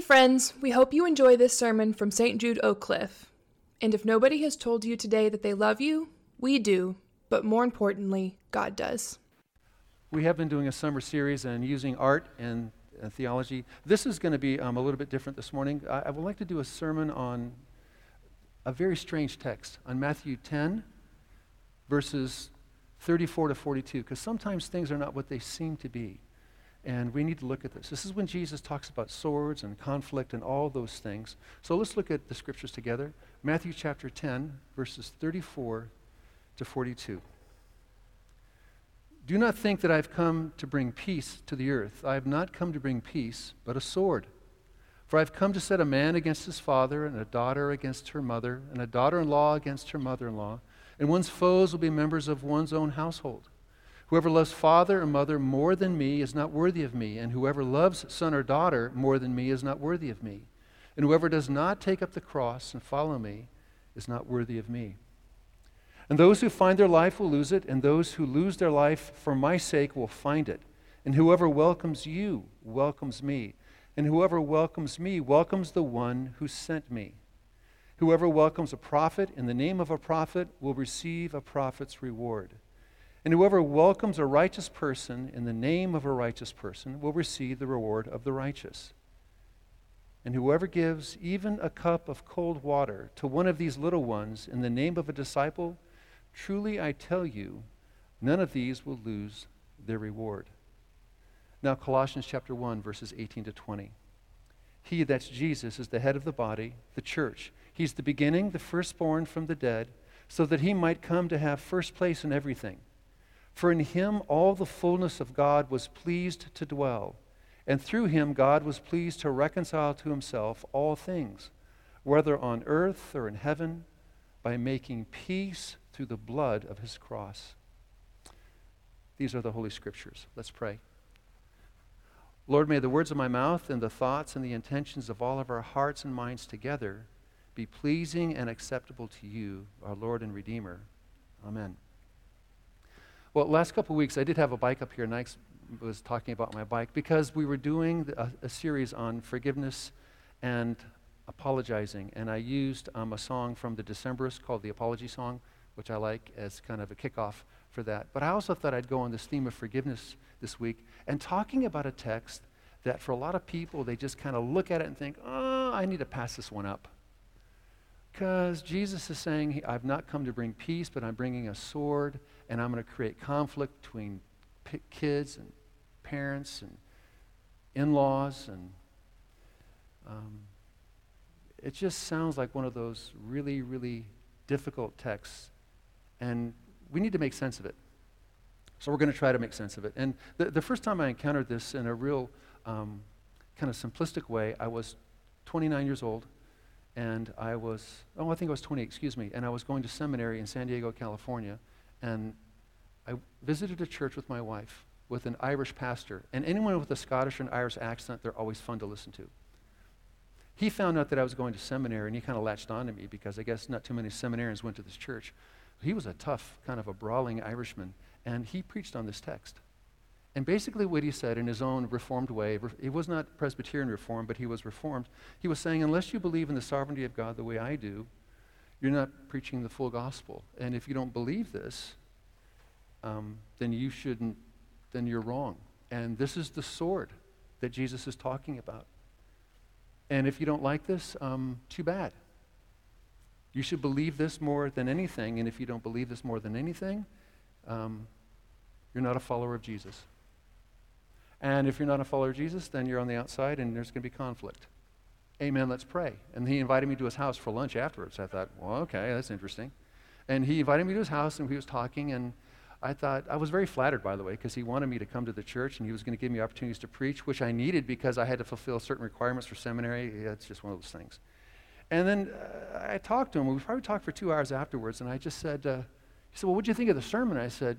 Friends, we hope you enjoy this sermon from St. Jude Oak Cliff. And if nobody has told you today that they love you, we do, but more importantly, God does. We have been doing a summer series and using art and uh, theology. This is going to be um, a little bit different this morning. I, I would like to do a sermon on a very strange text, on Matthew 10, verses 34 to 42, because sometimes things are not what they seem to be. And we need to look at this. This is when Jesus talks about swords and conflict and all those things. So let's look at the scriptures together. Matthew chapter 10, verses 34 to 42. Do not think that I've come to bring peace to the earth. I have not come to bring peace, but a sword. For I've come to set a man against his father, and a daughter against her mother, and a daughter in law against her mother in law, and one's foes will be members of one's own household. Whoever loves father or mother more than me is not worthy of me, and whoever loves son or daughter more than me is not worthy of me. And whoever does not take up the cross and follow me is not worthy of me. And those who find their life will lose it, and those who lose their life for my sake will find it. And whoever welcomes you welcomes me, and whoever welcomes me welcomes the one who sent me. Whoever welcomes a prophet in the name of a prophet will receive a prophet's reward. And whoever welcomes a righteous person in the name of a righteous person will receive the reward of the righteous. And whoever gives even a cup of cold water to one of these little ones in the name of a disciple, truly I tell you, none of these will lose their reward. Now, Colossians chapter 1, verses 18 to 20. He, that's Jesus, is the head of the body, the church. He's the beginning, the firstborn from the dead, so that he might come to have first place in everything. For in him all the fullness of God was pleased to dwell, and through him God was pleased to reconcile to himself all things, whether on earth or in heaven, by making peace through the blood of his cross. These are the Holy Scriptures. Let's pray. Lord, may the words of my mouth and the thoughts and the intentions of all of our hearts and minds together be pleasing and acceptable to you, our Lord and Redeemer. Amen. Well, last couple weeks, I did have a bike up here, and I was talking about my bike because we were doing a, a series on forgiveness and apologizing. And I used um, a song from the Decemberists called the Apology Song, which I like as kind of a kickoff for that. But I also thought I'd go on this theme of forgiveness this week and talking about a text that for a lot of people, they just kind of look at it and think, oh, I need to pass this one up. Because Jesus is saying, I've not come to bring peace, but I'm bringing a sword and I'm going to create conflict between kids and parents and in laws. And um, it just sounds like one of those really, really difficult texts. And we need to make sense of it. So we're going to try to make sense of it. And the, the first time I encountered this in a real um, kind of simplistic way, I was 29 years old. And I was, oh, I think I was 20, excuse me. And I was going to seminary in San Diego, California. And I visited a church with my wife with an Irish pastor. And anyone with a Scottish and Irish accent, they're always fun to listen to. He found out that I was going to seminary and he kind of latched on to me because I guess not too many seminarians went to this church. He was a tough, kind of a brawling Irishman. And he preached on this text. And basically, what he said in his own reformed way, he was not Presbyterian reformed, but he was reformed. He was saying, unless you believe in the sovereignty of God the way I do, you're not preaching the full gospel. And if you don't believe this, um, then you shouldn't, then you're wrong. And this is the sword that Jesus is talking about. And if you don't like this, um, too bad. You should believe this more than anything. And if you don't believe this more than anything, um, you're not a follower of Jesus. And if you're not a follower of Jesus, then you're on the outside and there's going to be conflict. Amen, let's pray. And he invited me to his house for lunch afterwards. I thought, well, okay, that's interesting. And he invited me to his house and we was talking and I thought, I was very flattered, by the way, because he wanted me to come to the church and he was going to give me opportunities to preach, which I needed because I had to fulfill certain requirements for seminary. It's just one of those things. And then uh, I talked to him. We probably talked for two hours afterwards, and I just said, uh, he said, Well, what did you think of the sermon? I said,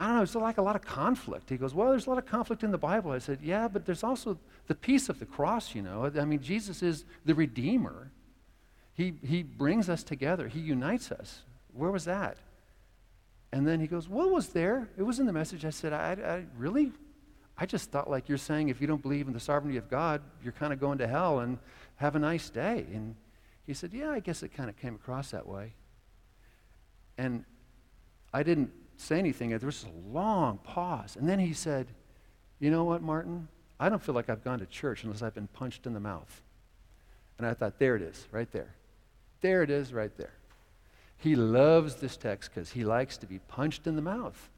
I don't know, it's like a lot of conflict. He goes, Well, there's a lot of conflict in the Bible. I said, Yeah, but there's also the peace of the cross, you know. I mean, Jesus is the Redeemer. He, he brings us together, He unites us. Where was that? And then he goes, What was there? It was in the message. I said, I, I really? I just thought, like you're saying, if you don't believe in the sovereignty of God, you're kind of going to hell and have a nice day. And he said, Yeah, I guess it kind of came across that way. And I didn't say anything. There was a long pause. And then he said, You know what, Martin? I don't feel like I've gone to church unless I've been punched in the mouth. And I thought, There it is, right there. There it is, right there. He loves this text because he likes to be punched in the mouth.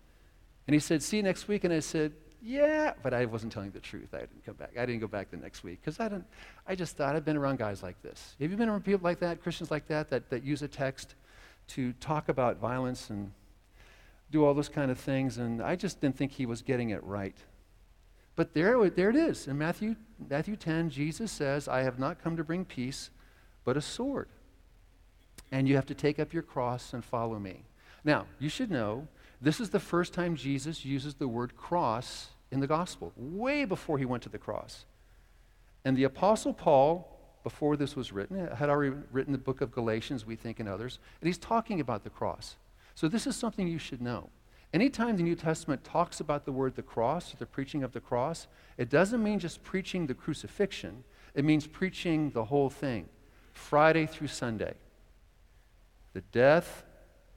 And he said, See you next week. And I said, Yeah, but I wasn't telling the truth. I didn't come back. I didn't go back the next week because I didn't. I just thought I've been around guys like this. Have you been around people like that, Christians like that, that, that use a text to talk about violence and do all those kind of things? And I just didn't think he was getting it right. But there, there it is. In Matthew, Matthew 10, Jesus says, I have not come to bring peace, but a sword. And you have to take up your cross and follow me. Now, you should know this is the first time Jesus uses the word cross in the gospel, way before he went to the cross. And the Apostle Paul, before this was written, had already written the book of Galatians, we think, and others, and he's talking about the cross. So this is something you should know. Anytime the New Testament talks about the word the cross, the preaching of the cross, it doesn't mean just preaching the crucifixion, it means preaching the whole thing, Friday through Sunday. The death,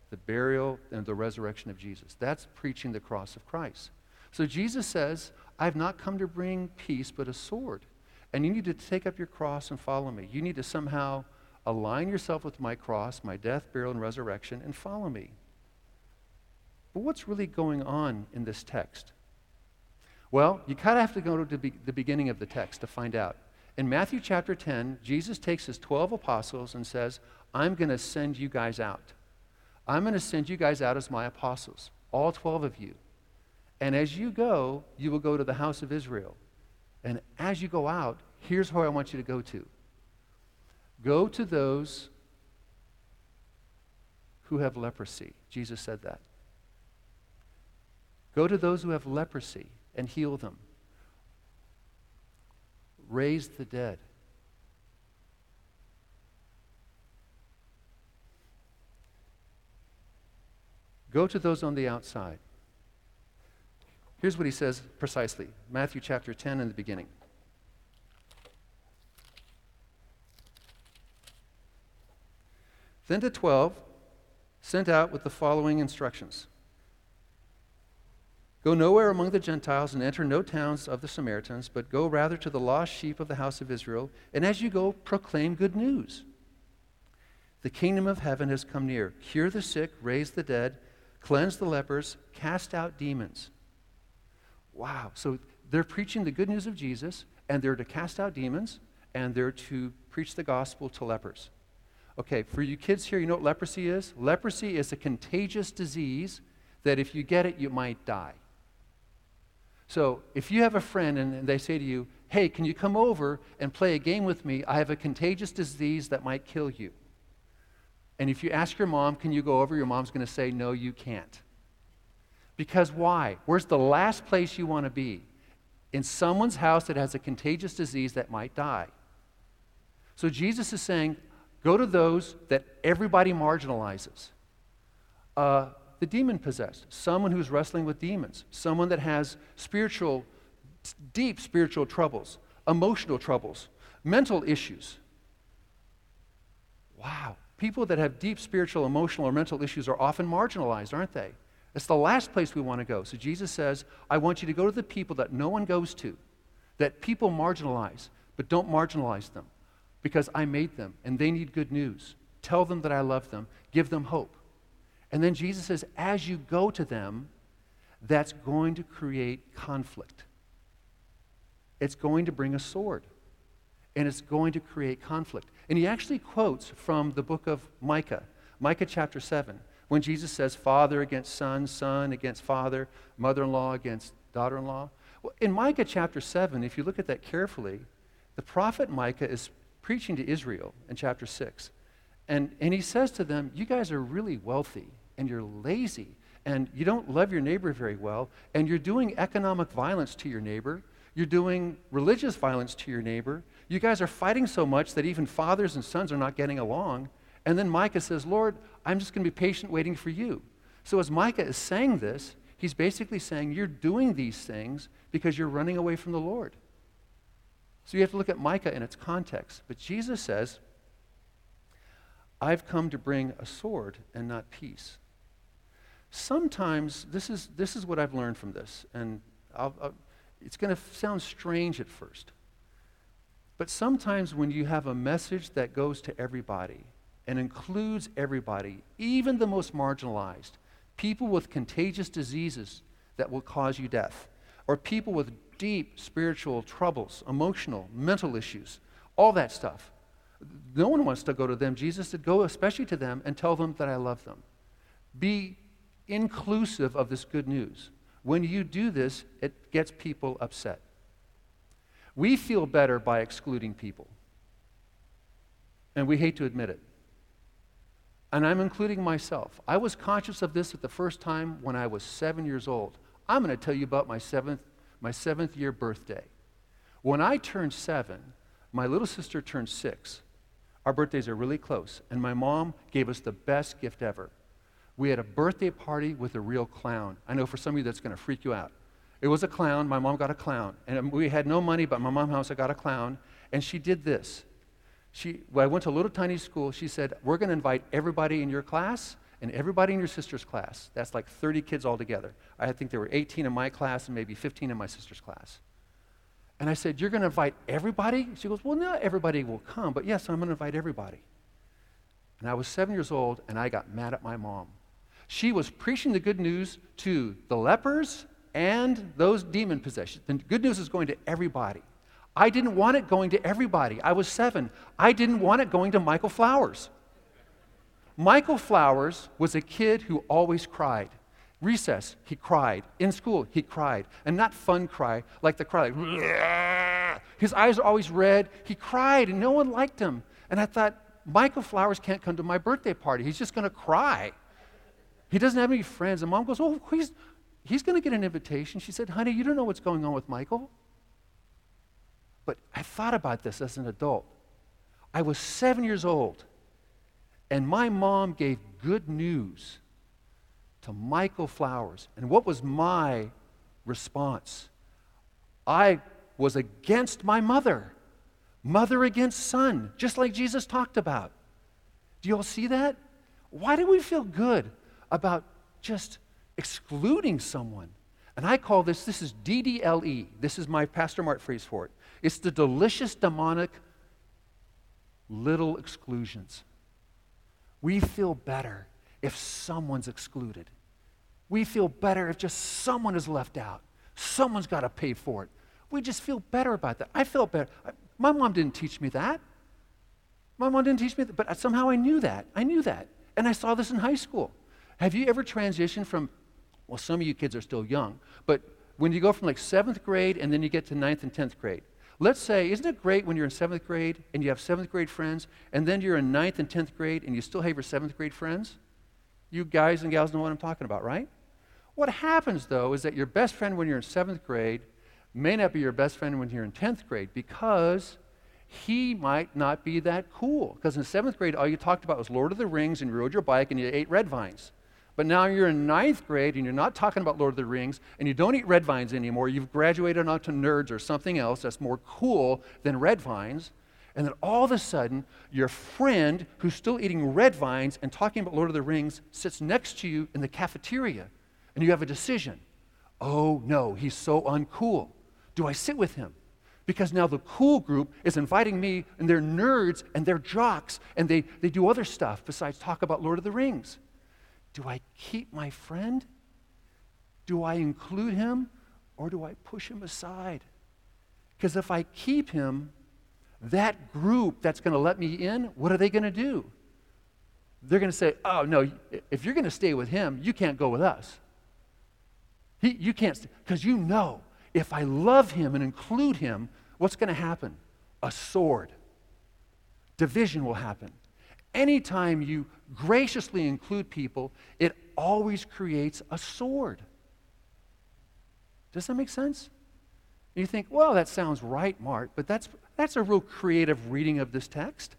the burial, and the resurrection of Jesus. That's preaching the cross of Christ. So Jesus says, I've not come to bring peace, but a sword. And you need to take up your cross and follow me. You need to somehow align yourself with my cross, my death, burial, and resurrection, and follow me. But what's really going on in this text? Well, you kind of have to go to the, beginning of the text to find out. In Matthew chapter 10, Jesus takes his 12 apostles and says, I'm going to send you guys out. I'm going to send you guys out as my apostles, all 12 of you. And as you go, you will go to the house of Israel. And as you go out, here's where I want you to go to go to those who have leprosy. Jesus said that. Go to those who have leprosy and heal them. Raise the dead. Go to those on the outside. Here's what he says precisely Matthew chapter 10 in the beginning. Then the twelve sent out with the following instructions Go nowhere among the Gentiles and enter no towns of the Samaritans, but go rather to the lost sheep of the house of Israel, and as you go, proclaim good news. The kingdom of heaven has come near. Cure the sick, raise the dead, cleanse the lepers, cast out demons. Wow. So they're preaching the good news of Jesus, and they're to cast out demons, and they're to preach the gospel to lepers. Okay, for you kids here, you know what leprosy is? Leprosy is a contagious disease that if you get it, you might die. So if you have a friend and they say to you, hey, can you come over and play a game with me? I have a contagious disease that might kill you. And if you ask your mom, can you go over? Your mom's going to say, no, you can't. Because why? Where's the last place you want to be? In someone's house that has a contagious disease that might die. So Jesus is saying, go to those that everybody marginalizes. Uh, the demon possessed, someone who's wrestling with demons, someone that has spiritual, deep spiritual troubles, emotional troubles, mental issues. Wow. People that have deep spiritual, emotional, or mental issues are often marginalized, aren't they? It's the last place we want to go. So Jesus says, I want you to go to the people that no one goes to, that people marginalize, but don't marginalize them because I made them and they need good news. Tell them that I love them, give them hope. And then Jesus says, as you go to them, that's going to create conflict. It's going to bring a sword and it's going to create conflict. And he actually quotes from the book of Micah, Micah chapter 7, when Jesus says, Father against son, son against father, mother in law against daughter in law. Well, in Micah chapter 7, if you look at that carefully, the prophet Micah is preaching to Israel in chapter 6. And, and he says to them, You guys are really wealthy and you're lazy and you don't love your neighbor very well and you're doing economic violence to your neighbor. You're doing religious violence to your neighbor. You guys are fighting so much that even fathers and sons are not getting along. And then Micah says, Lord, I'm just going to be patient waiting for you. So as Micah is saying this, He's basically saying you're doing these things because you're running away from the Lord. So you have to look at Micah in its context. But Jesus says, I've come to bring a sword and not peace. Sometimes, this is, this is what I've learned from this, and I'll, I'll, it's going to sound strange at first. But sometimes when you have a message that goes to everybody and includes everybody, even the most marginalized, people with contagious diseases that will cause you death, or people with deep spiritual troubles, emotional, mental issues, all that stuff. No one wants to go to them. Jesus said, Go especially to them and tell them that I love them. Be inclusive of this good news. When you do this, it gets people upset. We feel better by excluding people, and we hate to admit it. And I'm including myself. I was conscious of this at the first time when I was seven years old. I'm going to tell you about my seventh, my seventh year birthday. When I turned seven, my little sister turned six. Our birthdays are really close, and my mom gave us the best gift ever. We had a birthday party with a real clown. I know for some of you that's going to freak you out. It was a clown. My mom got a clown. And we had no money, but my mom house, got a clown. And she did this. She, I went to a little tiny school, she said, We're going to invite everybody in your class and everybody in your sister's class. That's like 30 kids altogether. I think there were 18 in my class and maybe 15 in my sister's class. And I said, You're going to invite everybody? She goes, Well, not everybody will come, but yes, I'm going to invite everybody. And I was seven years old and I got mad at my mom. She was preaching the good news to the lepers and those demon possessions. The good news is going to everybody. I didn't want it going to everybody. I was seven. I didn't want it going to Michael Flowers. Michael Flowers was a kid who always cried. Recess, he cried. In school, he cried. And not fun cry, like the cry, like, his eyes are always red. He cried, and no one liked him. And I thought, Michael Flowers can't come to my birthday party. He's just going to cry. He doesn't have any friends. And mom goes, Oh, he's, he's going to get an invitation. She said, Honey, you don't know what's going on with Michael. But I thought about this as an adult. I was seven years old, and my mom gave good news to Michael Flowers. And what was my response? I was against my mother, mother against son, just like Jesus talked about. Do you all see that? Why do we feel good about just excluding someone? And I call this, this is DDLE. This is my Pastor Mart phrase for it. It's the delicious demonic little exclusions. We feel better if someone's excluded. We feel better if just someone is left out. Someone's got to pay for it. We just feel better about that. I felt better. My mom didn't teach me that. My mom didn't teach me that, but somehow I knew that. I knew that. And I saw this in high school. Have you ever transitioned from, well, some of you kids are still young, but when you go from like seventh grade and then you get to ninth and tenth grade, let's say, isn't it great when you're in seventh grade and you have seventh grade friends, and then you're in ninth and tenth grade and you still have your seventh grade friends? You guys and gals know what I'm talking about, right? What happens, though, is that your best friend when you're in seventh grade may not be your best friend when you're in 10th grade because he might not be that cool. Because in seventh grade, all you talked about was Lord of the Rings and you rode your bike and you ate red vines. But now you're in ninth grade and you're not talking about Lord of the Rings and you don't eat red vines anymore. You've graduated onto nerds or something else that's more cool than red vines. And then all of a sudden, your friend who's still eating red vines and talking about Lord of the Rings sits next to you in the cafeteria and you have a decision. Oh no, he's so uncool. Do I sit with him? Because now the cool group is inviting me, and they're nerds and they're jocks, and they, they do other stuff besides talk about Lord of the Rings. Do I keep my friend? Do I include him? Or do I push him aside? Because if I keep him, that group that's going to let me in, what are they going to do? They're going to say, oh, no, if you're going to stay with him, you can't go with us. He, you can't, because you know, if I love him and include him, what's going to happen? A sword. Division will happen. Anytime you graciously include people, it always creates a sword. Does that make sense? you think, well, that sounds right, Mart, but that's, that's a real creative reading of this text.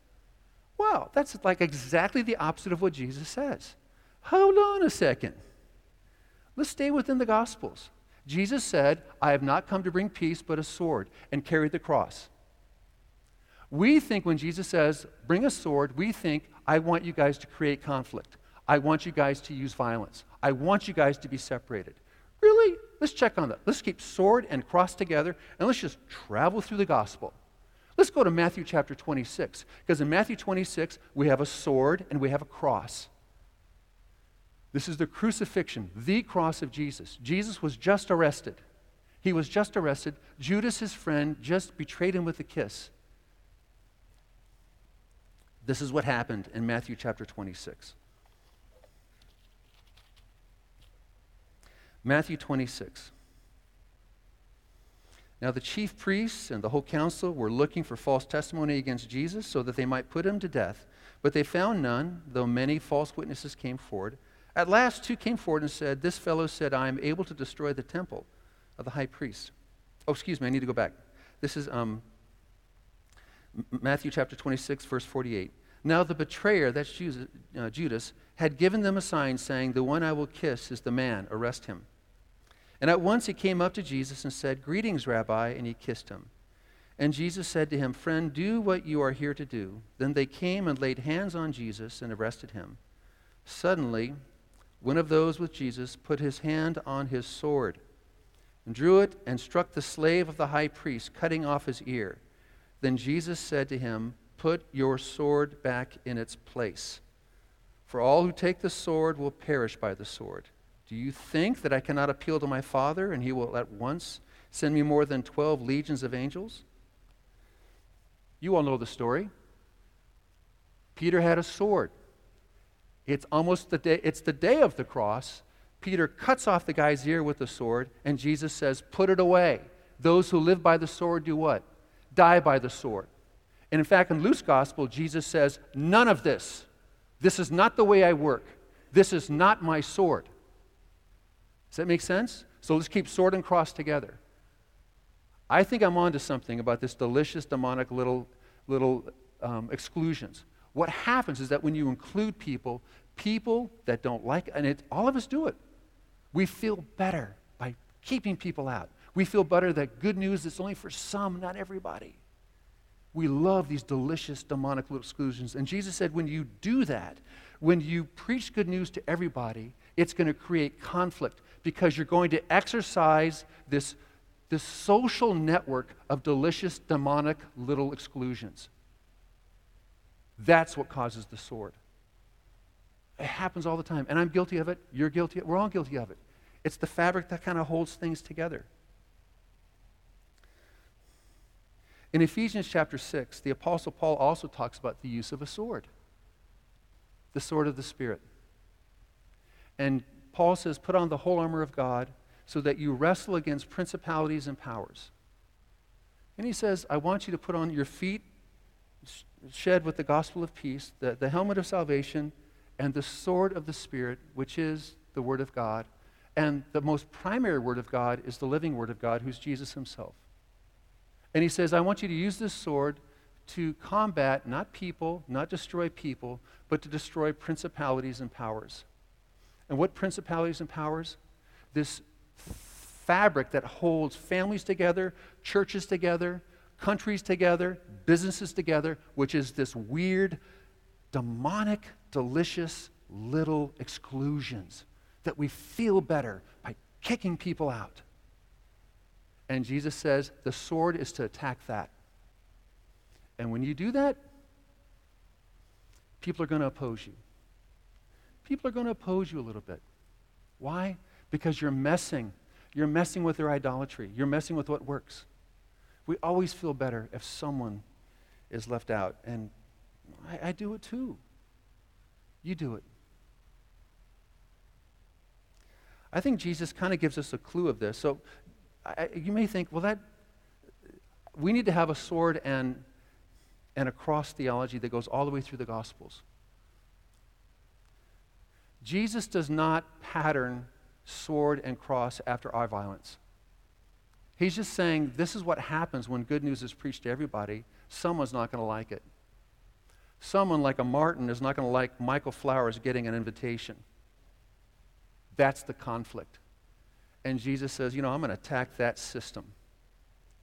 Well, that's like exactly the opposite of what Jesus says. Hold on a second. Let's stay within the Gospels. Jesus said, I have not come to bring peace, but a sword, and carried the cross. We think when Jesus says, bring a sword, we think, I want you guys to create conflict. I want you guys to use violence. I want you guys to be separated. Really? Let's check on that. Let's keep sword and cross together, and let's just travel through the gospel. Let's go to Matthew chapter 26, because in Matthew 26, we have a sword and we have a cross. This is the crucifixion, the cross of Jesus. Jesus was just arrested. He was just arrested. Judas, his friend, just betrayed him with a kiss. This is what happened in Matthew chapter 26. Matthew 26. Now, the chief priests and the whole council were looking for false testimony against Jesus so that they might put him to death. But they found none, though many false witnesses came forward. At last, two came forward and said, This fellow said, I am able to destroy the temple of the high priest. Oh, excuse me, I need to go back. This is um, Matthew chapter 26, verse 48. Now the betrayer, that's uh, Judas, had given them a sign saying, The one I will kiss is the man, arrest him. And at once he came up to Jesus and said, Greetings, Rabbi, and he kissed him. And Jesus said to him, Friend, do what you are here to do. Then they came and laid hands on Jesus and arrested him. Suddenly, one of those with Jesus put his hand on his sword and drew it and struck the slave of the high priest, cutting off his ear. Then Jesus said to him, Put your sword back in its place. For all who take the sword will perish by the sword. Do you think that I cannot appeal to my Father and he will at once send me more than 12 legions of angels? You all know the story. Peter had a sword. It's almost the day, it's the day of the cross. Peter cuts off the guy's ear with the sword, and Jesus says, Put it away. Those who live by the sword do what? Die by the sword. And in fact, in Luke's gospel, Jesus says, None of this. This is not the way I work. This is not my sword. Does that make sense? So let's keep sword and cross together. I think I'm onto something about this delicious demonic little, little um, exclusions. What happens is that when you include people, people that don't like, and it, all of us do it, we feel better by keeping people out. We feel better that good news is only for some, not everybody. We love these delicious demonic little exclusions. And Jesus said, when you do that, when you preach good news to everybody, it's going to create conflict because you're going to exercise this, this social network of delicious demonic little exclusions. That's what causes the sword. It happens all the time. And I'm guilty of it. You're guilty. We're all guilty of it. It's the fabric that kind of holds things together. In Ephesians chapter 6, the Apostle Paul also talks about the use of a sword, the sword of the Spirit. And Paul says, Put on the whole armor of God so that you wrestle against principalities and powers. And he says, I want you to put on your feet shed with the gospel of peace, the, the helmet of salvation, and the sword of the Spirit, which is the Word of God. And the most primary Word of God is the living Word of God, who's Jesus Himself. And he says, I want you to use this sword to combat not people, not destroy people, but to destroy principalities and powers. And what principalities and powers? This fabric that holds families together, churches together, countries together, businesses together, which is this weird, demonic, delicious little exclusions that we feel better by kicking people out. And Jesus says the sword is to attack that. And when you do that, people are going to oppose you. People are going to oppose you a little bit. Why? Because you're messing. You're messing with their idolatry. You're messing with what works. We always feel better if someone is left out. And I, I do it too. You do it. I think Jesus kind of gives us a clue of this. So I, you may think, well, that we need to have a sword and, and a cross theology that goes all the way through the Gospels. Jesus does not pattern sword and cross after our violence. He's just saying this is what happens when good news is preached to everybody. Someone's not going to like it. Someone like a Martin is not going to like Michael Flowers getting an invitation. That's the conflict. And Jesus says, You know, I'm going to attack that system.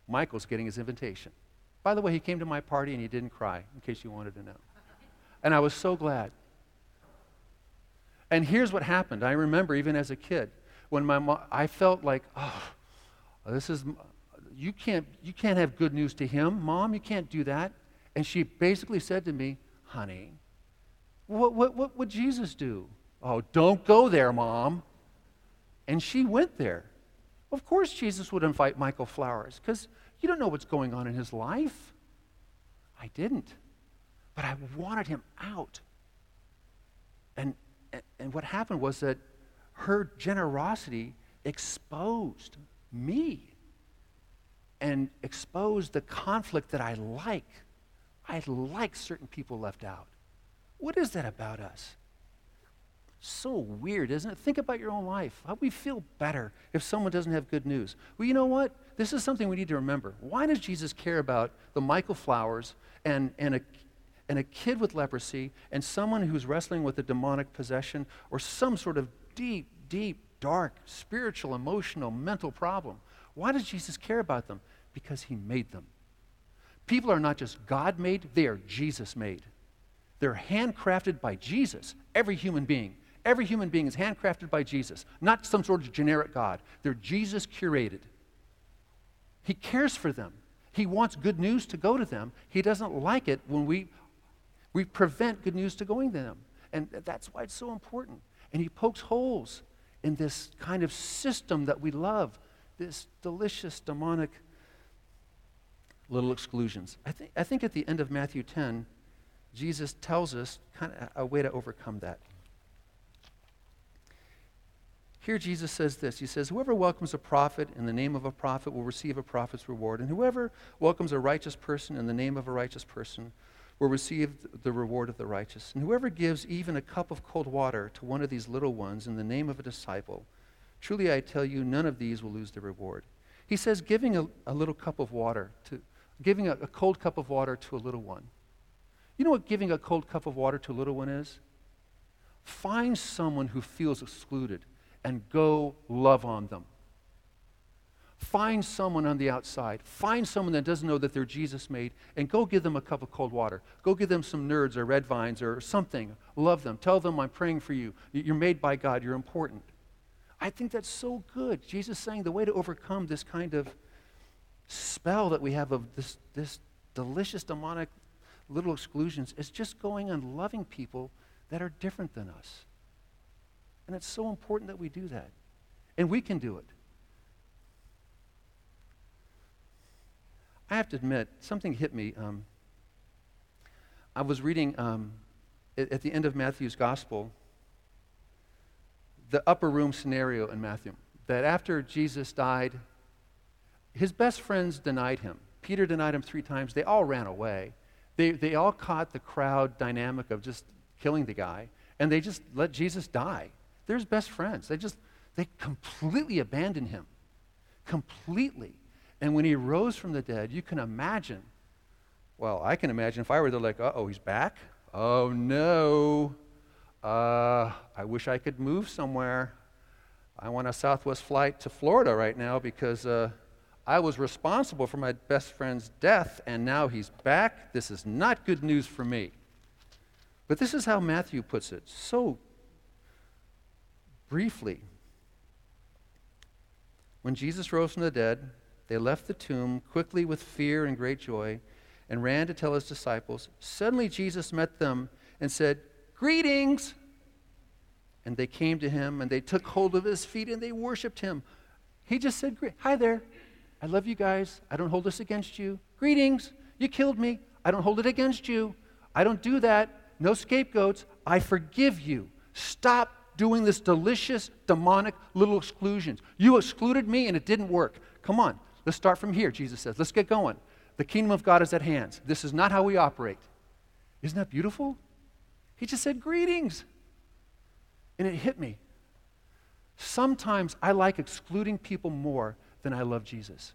Michael's getting his invitation. By the way, he came to my party and he didn't cry, in case you wanted to know. And I was so glad. And here's what happened. I remember even as a kid, when my mom, I felt like, oh, this is, you can't, you can't have good news to him, mom. You can't do that. And she basically said to me, honey, what, what, what would Jesus do? Oh, don't go there, mom. And she went there. Of course, Jesus would invite Michael Flowers because you don't know what's going on in his life. I didn't. But I wanted him out. And, and what happened was that her generosity exposed me and exposed the conflict that I like. I like certain people left out. What is that about us? So weird, isn't it? Think about your own life. How we feel better if someone doesn't have good news? Well, you know what? This is something we need to remember. Why does Jesus care about the Michael Flowers and, and, a, and a kid with leprosy and someone who's wrestling with a demonic possession or some sort of deep, deep, dark, spiritual, emotional, mental problem? Why does Jesus care about them? Because he made them. People are not just God made, they are Jesus made. They're handcrafted by Jesus, every human being. Every human being is handcrafted by Jesus, not some sort of generic God. They're Jesus curated. He cares for them. He wants good news to go to them. He doesn't like it when we, we prevent good news to going to them. And that's why it's so important. And he pokes holes in this kind of system that we love, this delicious demonic little exclusions. I, th- I think at the end of Matthew 10, Jesus tells us kind of a way to overcome that. Here, Jesus says this He says, Whoever welcomes a prophet in the name of a prophet will receive a prophet's reward, and whoever welcomes a righteous person in the name of a righteous person will receive the reward of the righteous. And whoever gives even a cup of cold water to one of these little ones in the name of a disciple, truly I tell you, none of these will lose their reward. He says, giving a, a little cup of water to, giving a, a cold cup of water to a little one. You know what giving a cold cup of water to a little one is? Find someone who feels excluded and go love on them. Find someone on the outside. Find someone that doesn't know that they're Jesus made and go give them a cup of cold water. Go give them some nerds or red vines or something. Love them. Tell them I'm praying for you. You're made by God. You're important. I think that's so good. Jesus saying the way to overcome this kind of spell that we have of this, this delicious demonic little exclusions is just going and loving people that are different than us. And it's so important that we do that. And we can do it. I have to admit, something hit me. Um, I was reading um, at, at, the end of Matthew's gospel the upper room scenario in Matthew. That after Jesus died, his best friends denied him. Peter denied him three times. They all ran away. They, they all caught the crowd dynamic of just killing the guy, and they just let Jesus die. They're his best friends. They just, they completely abandoned him. Completely. And when he rose from the dead, you can imagine, well, I can imagine if I were there, like, uh oh, he's back? Oh no. Uh, I wish I could move somewhere. I want a Southwest flight to Florida right now because uh, I was responsible for my best friend's death, and now he's back. This is not good news for me. But this is how Matthew puts it so briefly. When Jesus rose from the dead, they left the tomb quickly with fear and great joy and ran to tell his disciples. Suddenly Jesus met them and said, Greetings! And they came to him and they took hold of his feet and they worshiped him. He just said, Hi there. I love you guys. I don't hold this against you. Greetings. You killed me. I don't hold it against you. I don't do that. No scapegoats. I forgive you. Stop doing this delicious, demonic little exclusions. You excluded me and it didn't work. Come on, let's start from here, Jesus says. Let's get going. The kingdom of God is at hand. This is not how we operate. Isn't that beautiful? He just said, Greetings. And it hit me. Sometimes I like excluding people more than I love Jesus.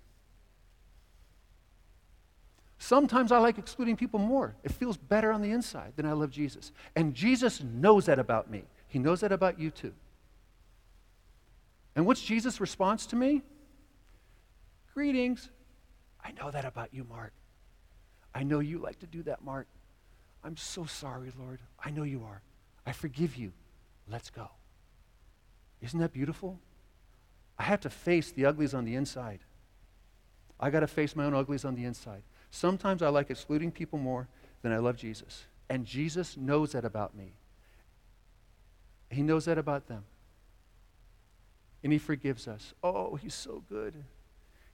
Sometimes I like excluding people more. It feels better on the inside than I love Jesus. And Jesus knows that about me. He knows that about you too. And what's Jesus' response to me? Greetings. I know that about you, Mart. I know you like to do that, Mart. I'm so sorry, Lord. I know you are. I forgive you. Let's go. Isn't that beautiful? I have to face the uglies on the inside. I got to face my own uglies on the inside. Sometimes I like excluding people more than I love Jesus. And Jesus knows that about me. He knows that about them. And He forgives us. Oh, He's so good.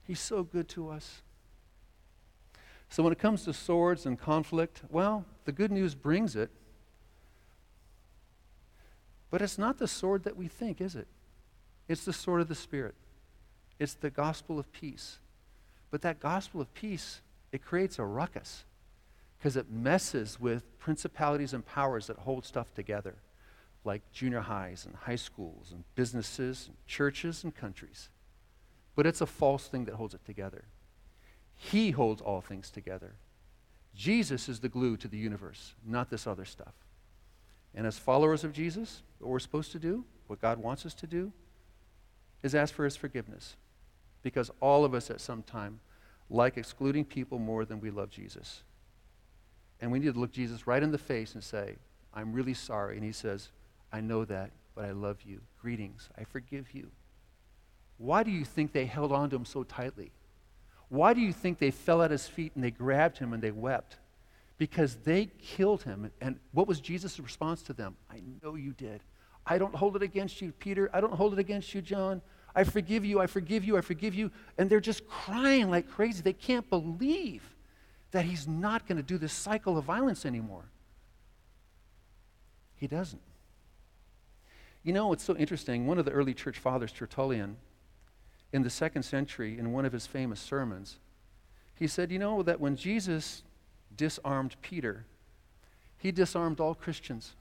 He's so good to us. So when it comes to swords and conflict, well, the good news brings it. But it's not the sword that we think, is it? It's the sword of the Spirit. It's the gospel of peace. But that gospel of peace, it creates a ruckus because it messes with principalities and powers that hold stuff together, like junior highs and high schools and businesses and churches and countries. But it's a false thing that holds it together. He holds all things together. Jesus is the glue to the universe, not this other stuff. And as followers of Jesus, what we're supposed to do, what God wants us to do, is ask for his forgiveness. Because all of us at some time like excluding people more than we love Jesus. And we need to look Jesus right in the face and say, I'm really sorry. And he says, I know that, but I love you. Greetings. I forgive you. Why do you think they held on to him so tightly? Why do you think they fell at his feet and they grabbed him and they wept? Because they killed him. And what was Jesus' response to them? I know you did. I don't hold it against you, Peter. I don't hold it against you, John. I forgive you. I forgive you. I forgive you. And they're just crying like crazy. They can't believe that he's not going to do this cycle of violence anymore. He doesn't. You know, it's so interesting. One of the early church fathers, Tertullian, in the second century, in one of his famous sermons, he said, You know, that when Jesus disarmed Peter, he disarmed all Christians.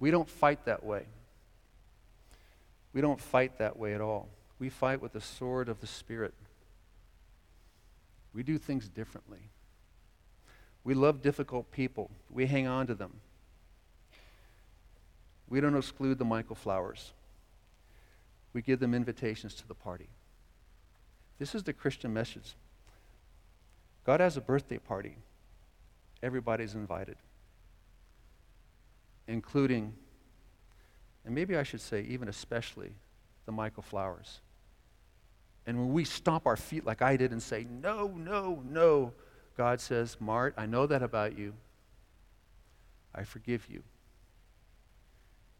We don't fight that way. We don't fight that way at all. We fight with the sword of the Spirit. We do things differently. We love difficult people. We hang on to them. We don't exclude the Michael Flowers we give them invitations to the party. This is the Christian message. God has a birthday party. Everybody's invited, including, and maybe I should say, even especially, the Michael Flowers. And when we stomp our feet like I did and say, No, no, no, God says, Mart, I know that about you. I forgive you.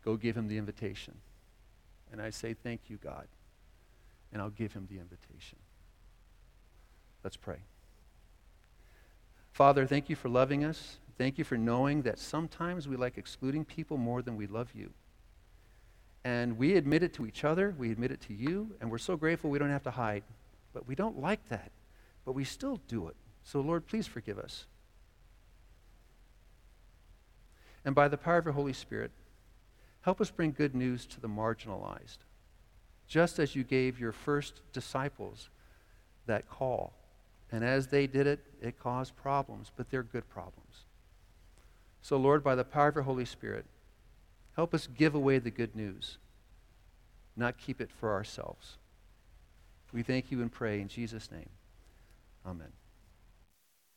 Go give him the invitation. And I say, Thank you, God. And I'll give him the invitation. Let's pray. Father, thank you for loving us. Thank you for knowing that sometimes we like excluding people more than we love you. And we admit it to each other, we admit it to you, and we're so grateful we don't have to hide. But we don't like that. But we still do it. So, Lord, please forgive us. And by the power of your Holy Spirit, Help us bring good news to the marginalized, just as you gave your first disciples that call. And as they did it, it caused problems, but they're good problems. So, Lord, by the power of your Holy Spirit, help us give away the good news, not keep it for ourselves. We thank you and pray in Jesus' name. Amen.